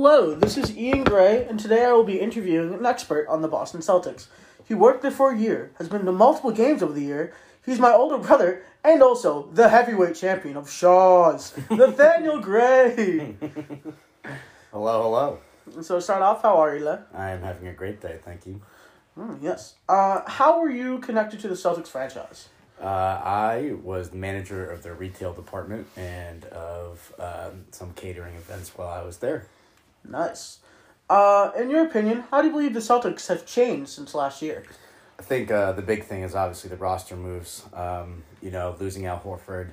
Hello, this is Ian Gray, and today I will be interviewing an expert on the Boston Celtics. He worked there for a year, has been to multiple games over the year. He's my older brother, and also the heavyweight champion of Shaw's, Nathaniel Gray. Hello, hello. so, to start off, how are you, Le? I am having a great day, thank you. Mm, yes. Uh, how were you connected to the Celtics franchise? Uh, I was the manager of the retail department and of um, some catering events while I was there. Nice. Uh, in your opinion, how do you believe the Celtics have changed since last year? I think uh, the big thing is obviously the roster moves. Um, you know, losing Al Horford,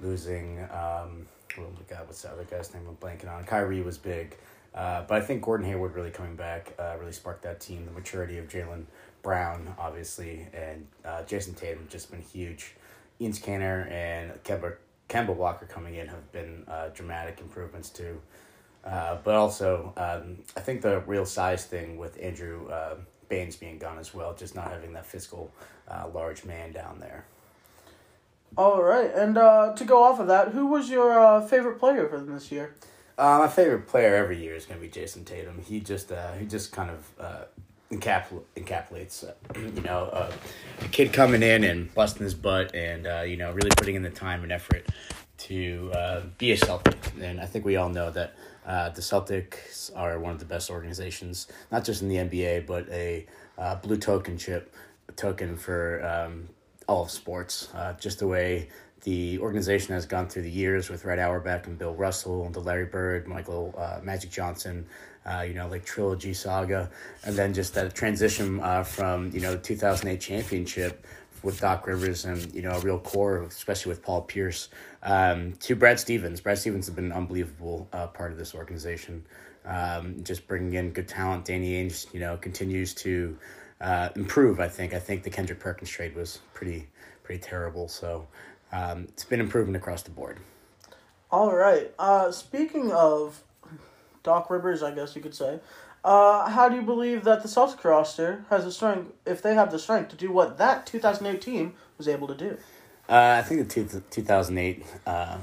losing um, oh my God, what's the other guy's name? I'm blanking on. Kyrie was big, uh, but I think Gordon Hayward really coming back uh, really sparked that team. The maturity of Jaylen Brown, obviously, and uh, Jayson Tatum just been huge. Enes Kanter and Kemba Kemba Walker coming in have been uh, dramatic improvements too. Uh, but also, um, I think the real size thing with Andrew uh, Baynes being gone as well, just not having that physical uh, large man down there. All right, and uh, to go off of that, who was your uh, favorite player for them this year? Uh, my favorite player every year is going to be Jayson Tatum. He just uh, he just kind of uh, encapsul- encapsulates uh, you know uh, a kid coming in and busting his butt and uh, you know really putting in the time and effort to uh, be a Celtic. And I think we all know that uh, the Celtics are one of the best organizations, not just in the NBA, but a uh, blue token chip token for um, all of sports. Uh, just the way the organization has gone through the years with Red Auerbach and Bill Russell and the Larry Bird, Michael uh, Magic Johnson, uh, you know, like trilogy saga, and then just that transition uh, from you know two thousand eight championship with Doc Rivers and you know a real core, especially with Paul Pierce, um, to Brad Stevens. Brad Stevens has been an unbelievable uh, part of this organization. Um, just bringing in good talent. Danny Ainge, you know, continues to uh, improve. I think. I think the Kendrick Perkins trade was pretty pretty terrible. So um, it's been improving across the board. All right. Uh, speaking of Doc Rivers, I guess you could say, uh, how do you believe that the Celtics roster has the strength, if they have the strength, to do what that 2008 team was able to do? Uh, I think the two, 2008, uh,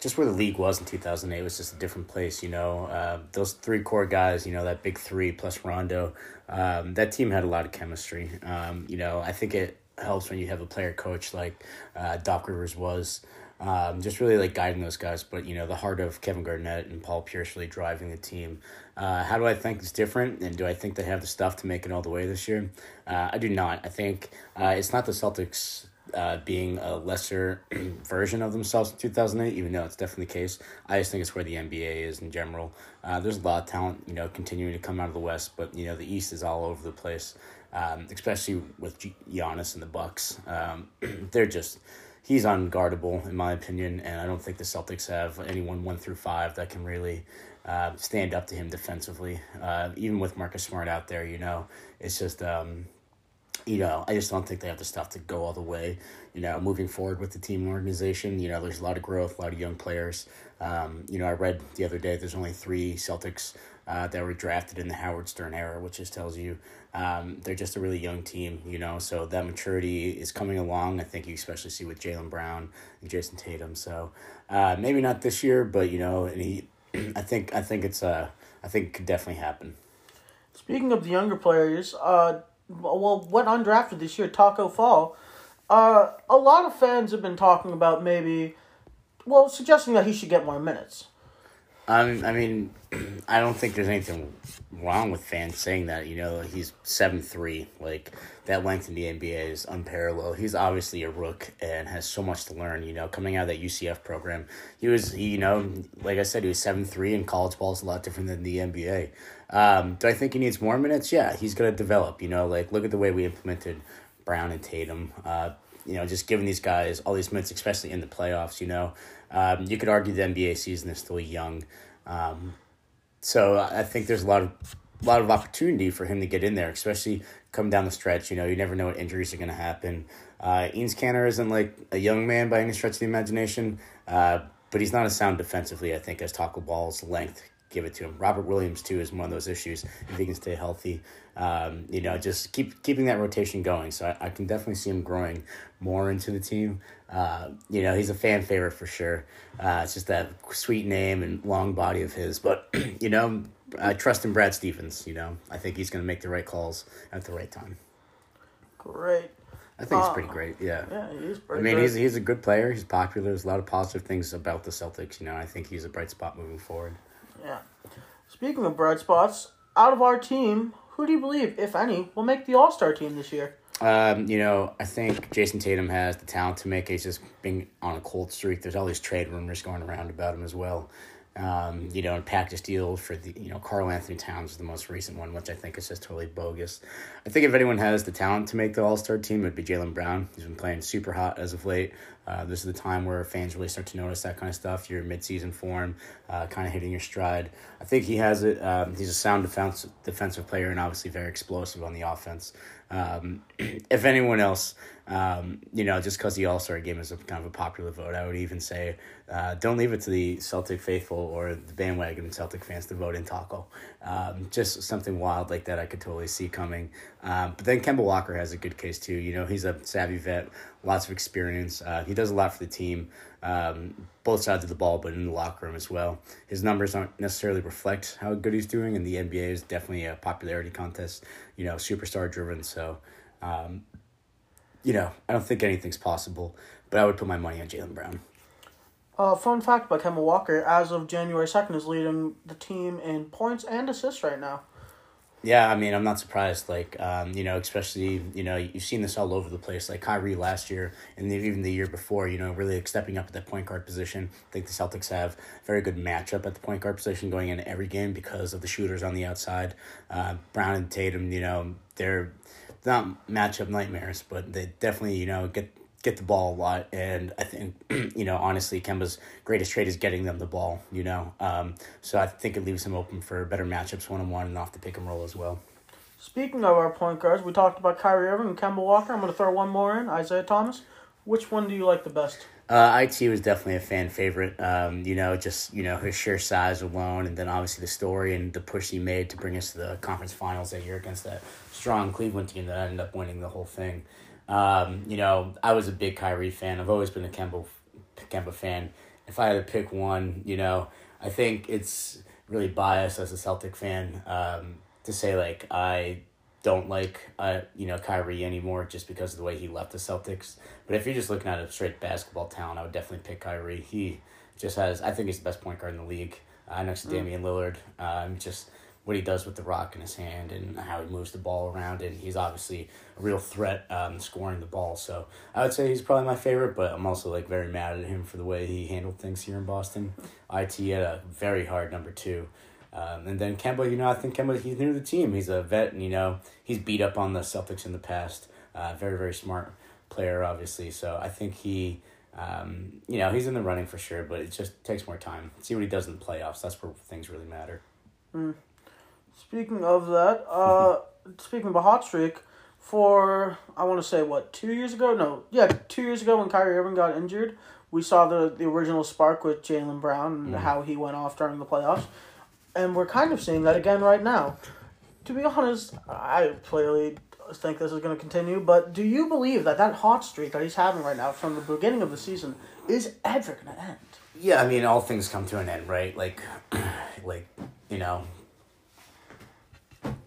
just where the league was in 2008 was just a different place, you know. Uh, those three core guys, you know, that big three plus Rondo, um, that team had a lot of chemistry. Um, you know, I think it helps when you have a player coach like uh, Doc Rivers was. Um, just really like guiding those guys, but you know the heart of Kevin Garnett and Paul Pierce really driving the team. Uh, how do I think it's different, and do I think they have the stuff to make it all the way this year? Uh, I do not. I think uh, it's not the Celtics uh, being a lesser version of themselves in 2008, even though it's definitely the case. I just think it's where the NBA is in general. Uh, there's a lot of talent, you know, continuing to come out of the West, but you know the East is all over the place, um, especially with Giannis and the Bucks. Um, they're just he's unguardable in my opinion, and I don't think the Celtics have anyone one through five that can really uh, stand up to him defensively. Uh, even with Marcus Smart out there, you know, it's just um, you know, I just don't think they have the stuff to go all the way. You know, moving forward with the team organization, you know, there's a lot of growth, a lot of young players. Um, you know, I read the other day there's only three Celtics uh, that were drafted in the Howard Stern era, which just tells you um, they're just a really young team, you know. So that maturity is coming along. I think you especially see with Jaylen Brown and Jayson Tatum. So uh, maybe not this year, but you know, and he, I think I think it's uh, I think it could definitely happen. Speaking of the younger players, uh, well, went undrafted this year, Tacko Fall. Uh, a lot of fans have been talking about maybe, well, suggesting that he should get more minutes. Um, I mean, I don't think there's anything wrong with fans saying that. You know, he's seven three. Like that length in the NBA is unparalleled. He's obviously a rook and has so much to learn. You know, coming out of that UCF program, he was. He, you know, like I said, he was seven three, and college ball is a lot different than the NBA. Um, do I think he needs more minutes? Yeah, he's gonna develop. You know, like look at the way we implemented Brown and Tatum. Uh, you know, just giving these guys all these minutes, especially in the playoffs. You know, um, you could argue the NBA season is still young, um, so I think there's a lot of a lot of opportunity for him to get in there, especially come down the stretch. You know, you never know what injuries are going to happen. Uh, Enes Kanter isn't like a young man by any stretch of the imagination, uh, but he's not as sound defensively. I think as Tacko Fall's length give it to him. Robert Williams too is one of those issues if he can stay healthy. Um, you know, just keep keeping that rotation going. So I, I can definitely see him growing more into the team. Uh, you know, he's a fan favorite for sure. Uh, it's just that sweet name and long body of his. But you know, I trust in Brad Stevens. You know, I think he's going to make the right calls at the right time. Great. I think he's pretty great. Yeah. Yeah, he's pretty. I mean, he's he's a good player. He's popular. There's a lot of positive things about the Celtics. You know, I think he's a bright spot moving forward. Speaking of bright spots, out of our team, who do you believe, if any, will make the All Star team this year? Um, you know, I think Jayson Tatum has the talent to make it. He's just being on a cold streak. There's all these trade rumors going around about him as well. Um, you know, and package deal for the you know Karl-Anthony Towns is the most recent one, which I think is just totally bogus. I think if anyone has the talent to make the All Star team, it'd be Jaylen Brown. He's been playing super hot as of late. Uh, this is the time where fans really start to notice that kind of stuff. Your midseason form, uh, kind of hitting your stride. I think he has it. Um, he's a sound defense defensive player and obviously very explosive on the offense. Um, if anyone else, um, you know, just because the All Star game is a kind of a popular vote, I would even say uh, don't leave it to the Celtic faithful or the bandwagon Celtic fans to vote in Tacko. Um, just something wild like that, I could totally see coming. Um, but then Kemba Walker has a good case too. You know, he's a savvy vet, lots of experience. Uh, he does a lot for the team, um, both sides of the ball, but in the locker room as well. His numbers don't necessarily reflect how good he's doing, and the NBA is definitely a popularity contest. You know, superstar driven. So, um, you know, I don't think anything's possible, but I would put my money on Jaylen Brown. Uh, fun fact about Kemba Walker, as of January 2nd, is leading the team in points and assists right now. Yeah, I mean, I'm not surprised. Like, um, you know, especially you know, you've seen this all over the place. Like Kyrie last year, and even the year before. You know, really stepping up at that point guard position. I think the Celtics have a very good matchup at the point guard position going into every game because of the shooters on the outside. Uh, Brown and Tatum, you know, they're not matchup nightmares, but they definitely you know get get the ball a lot. And I think you know, honestly, Kemba's greatest trait is getting them the ball. You know, um, so I think it leaves him open for better matchups one on one and off the pick and roll as well. Speaking of our point guards, we talked about Kyrie Irving and Kemba Walker. I'm going to throw one more in Isaiah Thomas. Which one do you like the best? Uh, IT was definitely a fan favorite. Um, you know, just you know his sheer size alone, and then obviously the story and the push he made to bring us to the conference finals that year against that strong Cleveland team that ended up winning the whole thing. Um, you know, I was a big Kyrie fan. I've always been a Kemba Kemba fan. If I had to pick one, you know, I think it's really biased as a Celtic fan um, to say like I don't like uh, you know Kyrie anymore just because of the way he left the Celtics. But if you're just looking at a straight basketball talent, I would definitely pick Kyrie. He just has I think he's the best point guard in the league uh, next to Damian Lillard. Um, just what he does with the rock in his hand and how he moves the ball around, and he's obviously a real threat um, scoring the ball. So I would say he's probably my favorite, but I'm also like very mad at him for the way he handled things here in Boston. It had a very hard number two. Um, and then Kemba, you know, I think Kemba, he's new to the team. He's a vet, and, you know, he's beat up on the Celtics in the past. Uh, very, very smart player, obviously. So I think he, um, you know, he's in the running for sure, but it just takes more time. See what he does in the playoffs. That's where things really matter. Speaking of that, uh, speaking of a hot streak, for I want to say what two years ago? No, yeah, two years ago when Kyrie Irving got injured, we saw the the original spark with Jaylen Brown and how he went off during the playoffs, and we're kind of seeing that again right now. To be honest, I clearly think this is going to continue. But do you believe that that hot streak that he's having right now from the beginning of the season is ever going to end? Yeah, I mean, all things come to an end, right? Like, like you know,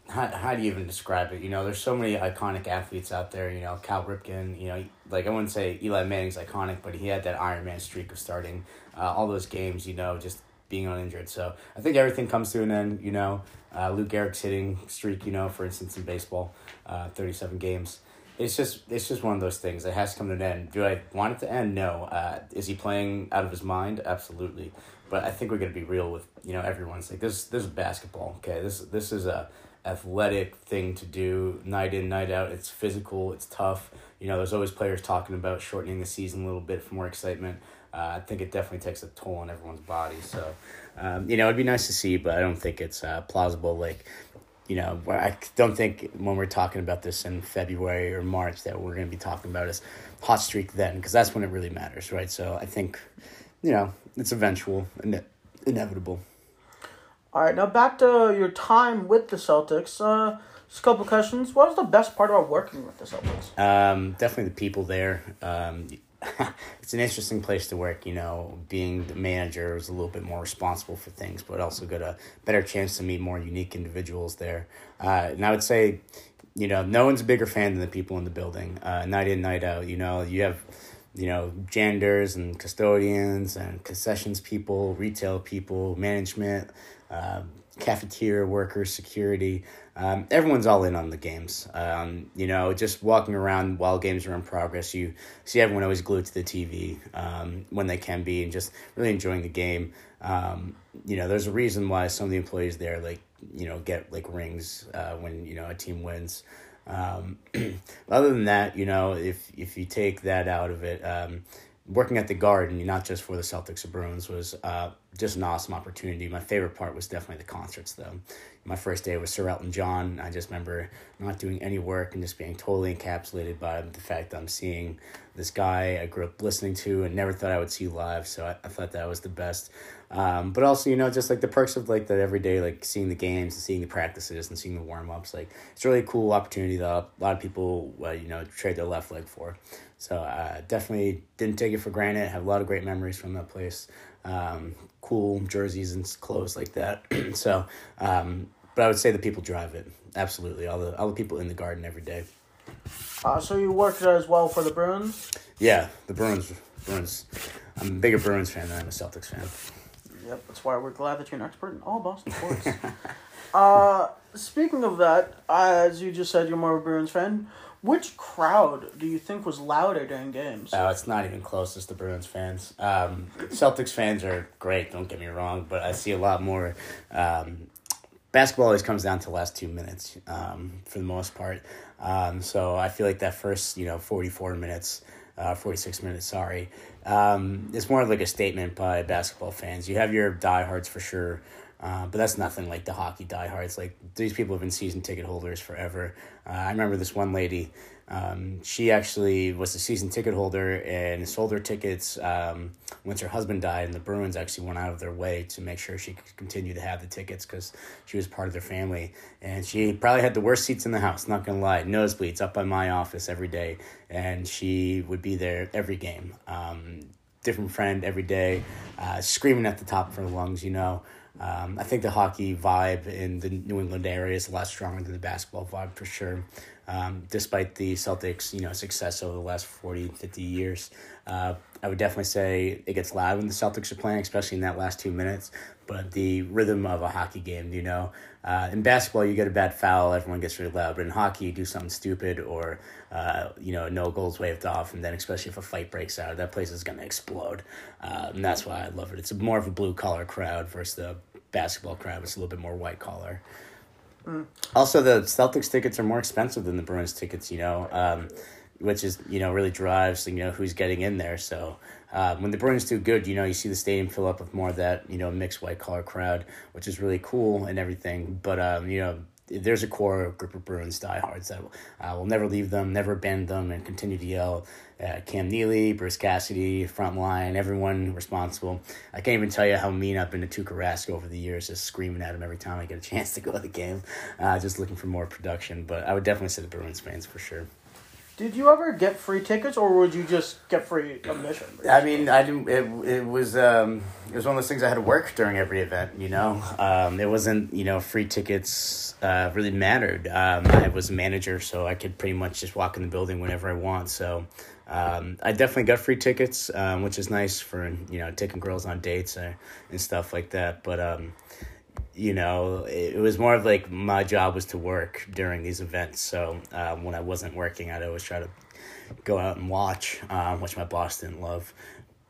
how, how do you even describe it? You know, there's so many iconic athletes out there. You know, Cal Ripken. You know, like I wouldn't say Eli Manning's iconic, but he had that Iron Man streak of starting uh, all those games. You know, just being uninjured. So I think everything comes to an end. You know, uh, Lou Gehrig's hitting streak. You know, for instance, in baseball, uh, thirty seven games. It's just it's just one of those things. It has to come to an end. Do I want it to end? No. Uh, is he playing out of his mind? Absolutely. But I think we're gonna be real with you know everyone's like this. This is basketball. Okay. This this is a athletic thing to do night in night out. It's physical. It's tough. You know, there's always players talking about shortening the season a little bit for more excitement. Uh, I think it definitely takes a toll on everyone's body. So, um, you know, it'd be nice to see, but I don't think it's uh, plausible. Like, you know, I don't think when we're talking about this in February or March that we're going to be talking about is hot streak then, because that's when it really matters, right? So I think, you know, it's eventual and inevitable. All right, now back to your time with the Celtics. Uh, just a couple questions. What was the best part about working with the Celtics? Um, definitely the people there. Um, it's an interesting place to work. You know, being the manager is a little bit more responsible for things, but also got a better chance to meet more unique individuals there. Uh, and I would say, you know, no one's a bigger fan than the people in the building. Uh, night in, night out. You know, you have you know, janitors and custodians and concessions people, retail people, management, uh, cafeteria workers, security. Um, everyone's all in on the games. Um, you know, just walking around while games are in progress, you see everyone always glued to the TV um, when they can be and just really enjoying the game. Um, you know, there's a reason why some of the employees there, like, you know, get like rings uh, when, you know, a team wins. Um, other than that, you know, if if you take that out of it, um, working at the Garden, not just for the Celtics or Bruins, was uh, just an awesome opportunity. My favorite part was definitely the concerts, though. My first day was Sir Elton John. I just remember not doing any work and just being totally encapsulated by the fact that I'm seeing this guy I grew up listening to and never thought I would see live. So I, I thought that was the best. Um, but also, you know, just like the perks of like that every day, like seeing the games and seeing the practices and seeing the warm ups. Like it's really a cool opportunity that a lot of people, uh, you know, trade their left leg for. So uh, definitely didn't take it for granted. Have a lot of great memories from that place. Um, cool jerseys and clothes like that. so, um, but I would say the people drive it. Absolutely, all the all the people in the garden every day. Uh, so you worked as well for the Bruins. Yeah, the Bruins. Bruins. I'm a bigger Bruins fan than I'm a Celtics fan. Yep, that's why we're glad that you're an expert in all Boston sports. uh, speaking of that, as you just said, you're more of a Bruins fan. Which crowd do you think was louder during games? Oh, it's not even close as the Bruins fans. Um, Celtics fans are great, don't get me wrong, but I see a lot more. Um, basketball always comes down to the last two minutes um, for the most part. Um, so I feel like that first, you know, 44 minutes, uh, 46 minutes, sorry, um, it's more of like a statement by basketball fans. You have your diehards for sure. Uh, but that's nothing like the hockey diehards. Like these people have been season ticket holders forever. Uh, I remember this one lady. Um, she actually was a season ticket holder and sold her tickets um, once her husband died, and the Bruins actually went out of their way to make sure she could continue to have the tickets because she was part of their family. And she probably had the worst seats in the house. Not gonna lie, nosebleeds up by my office every day, and she would be there every game. Um, different friend every day, uh, screaming at the top of her lungs, you know. Um, I think the hockey vibe in the New England area is a lot stronger than the basketball vibe for sure. Um, despite the Celtics, you know, success over the last 40, 50 years, uh, I would definitely say it gets loud when the Celtics are playing, especially in that last two minutes. But the rhythm of a hockey game, you know, uh, in basketball you get a bad foul, everyone gets really loud. But in hockey, you do something stupid or uh, you know no goals waved off, and then especially if a fight breaks out, that place is gonna explode. Uh, and that's why I love it. It's more of a blue collar crowd versus the basketball crowd. It's a little bit more white collar. Mm. Also, the Celtics tickets are more expensive than the Bruins tickets. You know. Um, which is you know really drives you know who's getting in there. So uh, when the Bruins do good, you know you see the stadium fill up with more of that you know mixed white collar crowd, which is really cool and everything. But um, you know there's a core group of Bruins diehards that uh, will never leave them, never abandon them, and continue to yell. Uh, Cam Neely, Bruce Cassidy, front line, everyone responsible. I can't even tell you how mean I've been to Tuukka Rask over the years, just screaming at him every time I get a chance to go to the game, uh, just looking for more production. But I would definitely say the Bruins fans for sure. Did you ever get free tickets, or would you just get free admission? I mean, I didn't. It, it was um, it was one of those things I had to work during every event. You know, um, it wasn't you know free tickets uh, really mattered. Um, I was a manager, so I could pretty much just walk in the building whenever I want. So um, I definitely got free tickets, um, which is nice for you know taking girls on dates uh, and stuff like that. But um, you know, it, was more of like my job was to work during these events. So um, when I wasn't working, I'd always try to go out and watch, um, which my boss didn't love.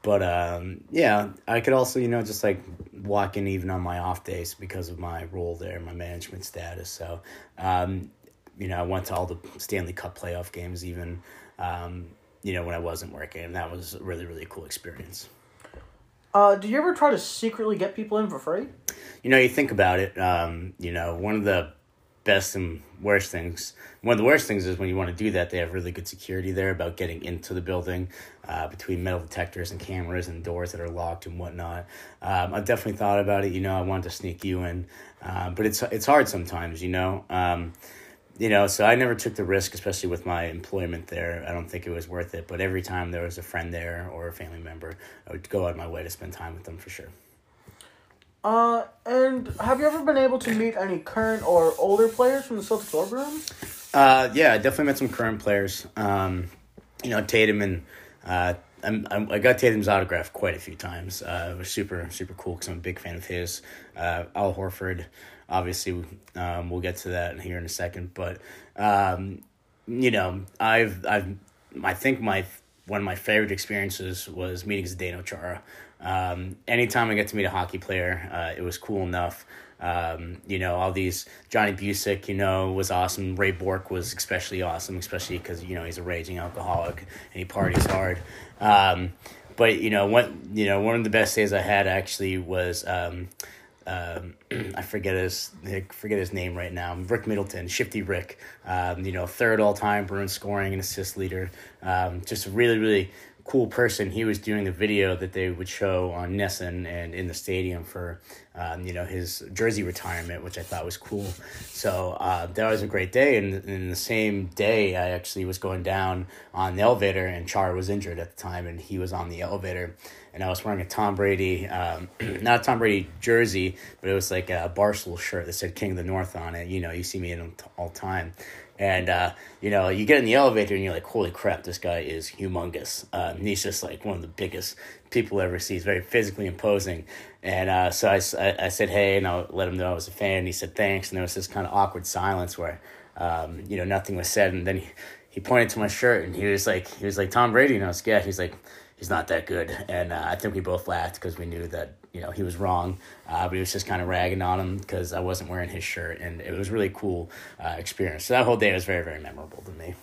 But um, yeah, I could also, you know, just like walk in even on my off days because of my role there, my management status. So, um, you know, I went to all the Stanley Cup playoff games, even, um, you know, when I wasn't working. And that was a really, really cool experience. Uh, do you ever try to secretly get people in for free? You know, you think about it. Um, you know, one of the best and worst things. One of the worst things is when you want to do that, they have really good security there about getting into the building uh, between metal detectors and cameras and doors that are locked and whatnot. Um, I've definitely thought about it. You know, I wanted to sneak you in, uh, but it's it's hard sometimes. You know. Um, you know, so I never took the risk, especially with my employment there. I don't think it was worth it. But every time there was a friend there or a family member, I would go out of my way to spend time with them for sure. Uh, and have you ever been able to meet any current or older players from the Celtics locker room? Uh, yeah, I definitely met some current players. Um, you know, Tatum and uh, I'm, I'm, i got Tatum's autograph quite a few times. Uh, it was super super cool because I'm a big fan of his. Uh, Al Horford, obviously, um, we'll get to that here in a second. But um, you know, I've I've I think my one of my favorite experiences was meeting Zdeno Chara. Um, anytime I get to meet a hockey player, uh, it was cool enough. Um, you know, all these Johnny Bucyk, you know, was awesome. Ray Bourque was especially awesome, especially because you know he's a raging alcoholic and he parties hard. Um, but you know, one you know one of the best days I had actually was. Um, um, I forget his I forget his name right now. Rick Middleton, Shifty Rick, um, you know, third all time Bruins scoring and assist leader. Um, just a really really cool person. He was doing the video that they would show on NESN and in the stadium for, um, you know, his jersey retirement, which I thought was cool. So uh, that was a great day. And in the same day, I actually was going down on the elevator, and Char was injured at the time, and he was on the elevator. And I was wearing a Tom Brady, um, not a Tom Brady jersey, but it was like a Barstool shirt that said King of the North on it. You know, you see me in all time. And, uh, you know, you get in the elevator and you're like, holy crap, this guy is humongous. And he's just like one of the biggest people ever see. He's very physically imposing. And uh, so I, I, I, said, hey, and I let him know I was a fan. And he said, thanks. And there was this kind of awkward silence where, um, you know, nothing was said. And then he, he pointed to my shirt and he was like, he was like, Tom Brady. And I was, yeah, he's like, he's not that good. And uh, I think we both laughed because we knew that you know he was wrong, uh, but he was just kind of ragging on him because I wasn't wearing his shirt, and it was really cool uh, experience. So that whole day was very very memorable to me.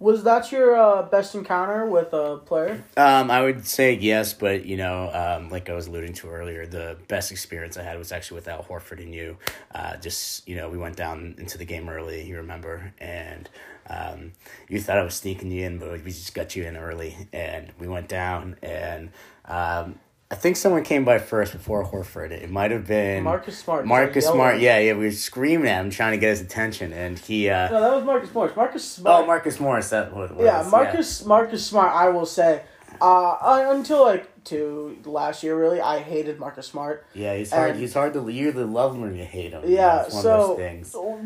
Was that your uh, best encounter with a player? Um, I would say yes, but you know, um, like I was alluding to earlier, the best experience I had was actually with Al Horford and you. Uh, just you know, we went down into the game early. You remember, and um, you thought I was sneaking you in, but we just got you in early, and we went down, and um, I think someone came by first before Horford. It might have been Marcus Smart. Marcus Smart, yeah, yeah. We were screaming at him, trying to get his attention, and he. Uh, no, that was Marcus Morris. Marcus Smart. Oh, Marcus Morris. That what Yeah, Marcus yeah. Marcus Smart. I will say, uh, until like to last year, really, I hated Marcus Smart. Yeah, he's hard. And, he's hard to you either love him or you hate him. Yeah, so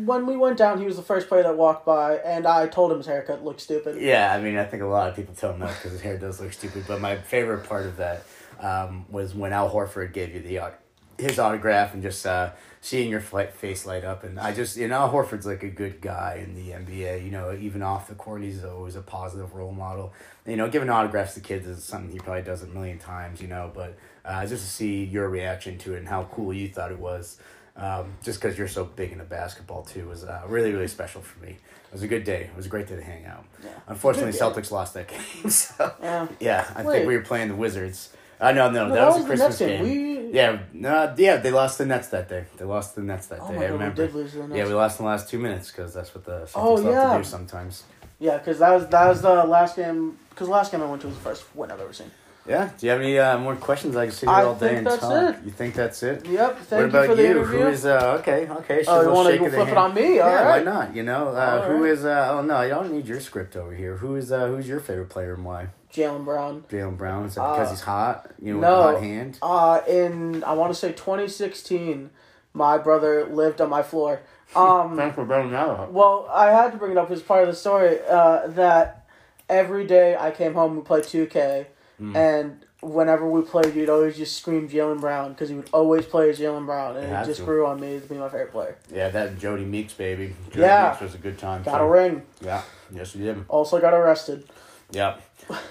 when we went down, he was the first player that walked by, and I told him his haircut looked stupid. Yeah, I mean, I think a lot of people tell him that because his hair does look stupid. But my favorite part of that um, was when Al Horford gave you the his autograph and just uh, seeing your face light up. And I just, you know, Al Horford's like a good guy in the NBA. You know, even off the court, he's always a positive role model. You know, giving autographs to kids is something he probably does a million times, you know, but uh, just to see your reaction to it and how cool you thought it was. Um, just because you're so big into basketball too was uh, really really special for me. It was a good day. It was a great day to hang out. Yeah. Unfortunately, Celtics lost that game. So yeah, yeah I Wait. think we were playing the Wizards. Uh, no, no, no, that, was, was a Christmas game. We... Yeah, no, yeah, they lost the Nets that day. They lost the Nets that oh day. I remember. We yeah, we lost in the last two minutes because that's what the Celtics oh, yeah. to do sometimes. Yeah, because that was that was the last game. Because last game I went to was the first win I've ever seen. Yeah. Do you have any uh, more questions? I can sit here I all day and talk. It. You think that's it? Yep. Thank what about you? you? Who is uh, okay? Okay. Oh, you want to flip it on me? All yeah. Right. Why not? You know, uh, who right. is? Uh, oh no, I don't need your script over here. Who is? Uh, who's your favorite player and why? Jaylen Brown. Jaylen Brown. Is that because uh, he's hot? You know, no, hot hand. Uh, in I want to say 2016, my brother lived on my floor. Um, Thanks for bringing that up. Well, I had to bring it up as part of the story. Uh, that every day I came home, we played 2K, mm. and whenever we played, you'd always just scream Jaylen Brown because he would always play as Jaylen Brown, and it, just to. grew on me to be my favorite player. Yeah, that Jodie Meeks baby. Jodie yeah, Meeks was a good time. Got too. a ring. Yeah, yes, he did. Also got arrested. Yep.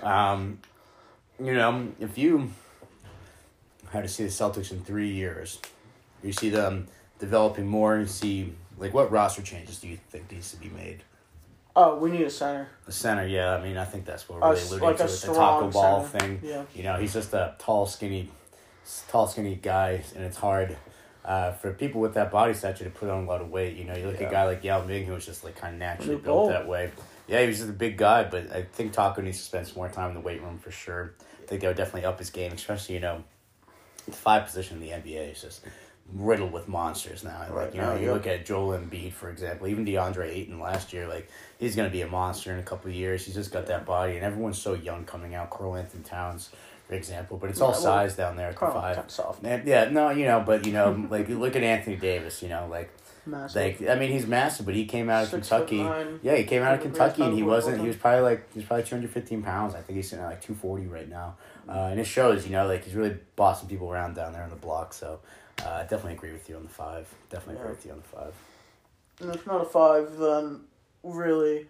Um, you know, if you had to see the Celtics in three years, you see them developing more. You see, like, what roster changes do you think needs to be made? Oh, we need a center. The center, yeah. I mean, I think that's what we're really alluding like to with the Tacko Fall center. thing. Yeah. You know, he's just a tall, skinny, tall, skinny guy, and it's hard uh, for people with that body stature to put on a lot of weight. You know, you look at a guy like Yao Ming who was just like kind of naturally built built. that way. Yeah, he was just a big guy, but I think Tacko needs to spend some more time in the weight room for sure. I think that would definitely up his game, especially you know, the five position in the NBA is just riddled with monsters now. Like Right you know, now, you yeah. look at Joel Embiid for example, even DeAndre Ayton last year, like he's gonna be a monster in a couple of years. He's just got that body, and everyone's so young coming out. Karl-Anthony Towns, for example, but it's all well, size down there at the five. Anthony soft. And, yeah, no, you know, but you know, like you look at Anthony Davis, you know, like Massive. like I mean, he's massive, but he came out of Six Kentucky. Yeah, he came out of Kentucky, and he wasn't. He was probably like he's probably two hundred fifteen pounds. I think he's sitting at like two forty right now, uh, and it shows. You know, like he's really bossing people around down there on the block. So, uh, I definitely agree with you on the five. Definitely agree with you on the five. And if not a five, then really,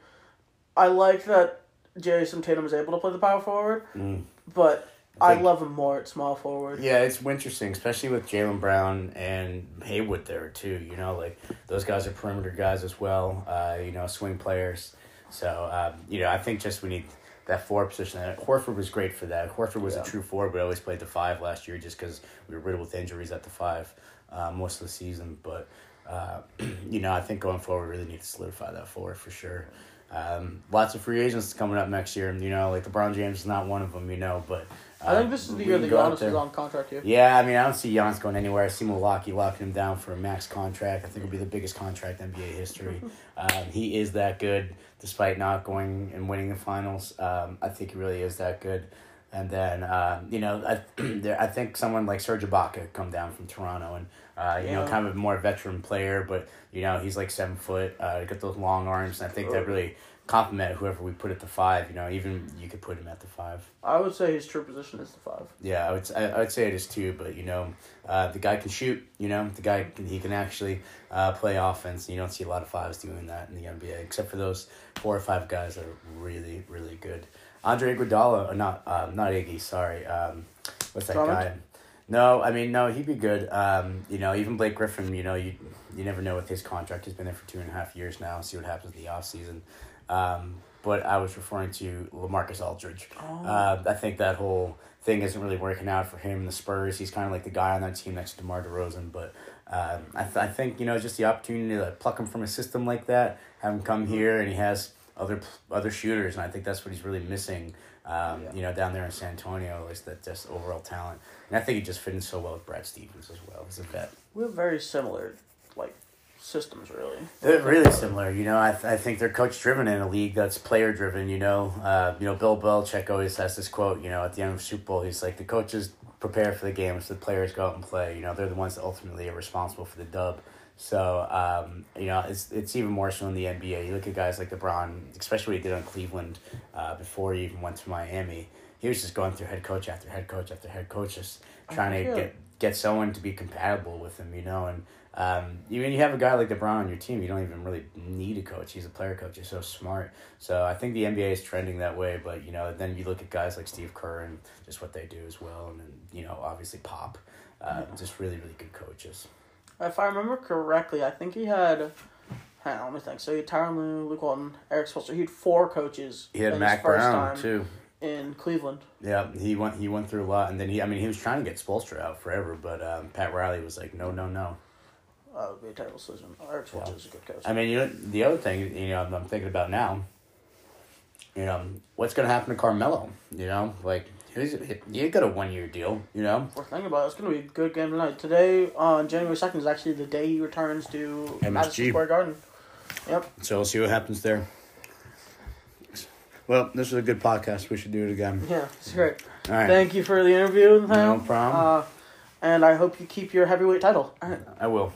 I like that Jayson Tatum is able to play the power forward, Mm. but I I, love him more at small forward. Yeah, it's interesting, especially with Jaylen Brown and Hayward there too. You know, like those guys are perimeter guys as well. Uh, you know, swing players. So um, you know, I think just we need that four position. And Horford was great for that. Horford was Yeah. a true four, but always played the five last year just because we were riddled with injuries at the five uh, most of the season. But uh, you know, I think going forward, we really need to solidify that four for sure. Um, lots of free agents coming up next year, and you know, like LeBron James is not one of them. You know, but I uh, think this is the year that Giannis is on contract here. Yeah, I mean, I don't see Giannis going anywhere. I see Milwaukee locking him down for a max contract. I think it'll be the biggest contract in NBA history. um, he is that good, despite not going and winning the finals. Um, I think he really is that good. And then, um, you know, I, there, I think someone like Serge Ibaka come down from Toronto and, uh, you know, kind of a more veteran player, but, you know, he's like seven foot, uh, got those long arms. And I think that really compliment whoever we put at the five. You know, even you could put him at the five. I would say his true position is the five. Yeah, I would I, I would say it is too, but you know, uh, the guy can shoot. You know, the guy can, he can actually uh, play offense. You don't see a lot of fives doing that in the NBA, except for those four or five guys that are really really good. Andre Iguodala, or not uh, not Iggy, sorry. Um, what's that Drummond? guy? No, I mean no, he'd be good. Um, you know, even Blake Griffin. You know, you you never know with his contract. He's been there for two and a half years now. See what happens in the off season. Um, but I was referring to LaMarcus Aldridge. Oh. Uh, I think that whole thing isn't really working out for him and the Spurs. He's kind of like the guy on that team next to DeMar DeRozan. But um, I, th- I think, you know, just the opportunity to like, pluck him from a system like that, have him come here, and he has other other shooters, and I think that's what he's really missing. Um, Yeah. You know, down there in San Antonio is that just overall talent, and I think he just fit in so well with Brad Stevens as well as a vet. We have very similar, like, systems, really. They're really similar, you know. I, th- I think they're coach driven in a league that's player driven. You know, uh, you know, Bill Belichick always has this quote. You know, at the end of Super Bowl, he's like, "The coaches prepare for the games, the players go out and play." You know, they're the ones that ultimately are responsible for the dub. So, um, you know, it's it's even more so in the NBA. You look at guys like LeBron, especially what he did on Cleveland uh, before he even went to Miami. He was just going through head coach after head coach after head coach, just trying to get get someone to be compatible with him, you know. And um, even you have a guy like LeBron on your team, you don't even really need a coach. He's a player coach. He's so smart. So I think the NBA is trending that way. But you know, then you look at guys like Steve Kerr and just what they do as well, and then you know, obviously Pop, uh, just really really good coaches. If I remember correctly, I think he had. Hang on, let me think. So he had Tyronn Lue, Luke Walton, Erik Spoelstra. He had four coaches. He had Mike Brown too. in Cleveland. Yeah, he went he went through a lot, and then he I mean he was trying to get Spoelstra out forever, but um, Pat Riley was like, no, no, no. That would be a terrible decision. Erik Spoelstra Yeah. is a good coach. I mean, you know, the other thing, you know, I'm, I'm thinking about now, you know, what's going to happen to Carmelo? You know, like, he's, he got a one year deal, you know? We're thinking about it. It's going to be a good game tonight. Today, on January 2nd, is actually the day he returns to MSG. Madison Square Garden. Yep. So we'll see what happens there. Well, this was a good podcast. We should do it again. Yeah, it's great. All right. Thank you for the interview, Nathaniel. No problem. Uh, and I hope you keep your heavyweight title. Right. I will.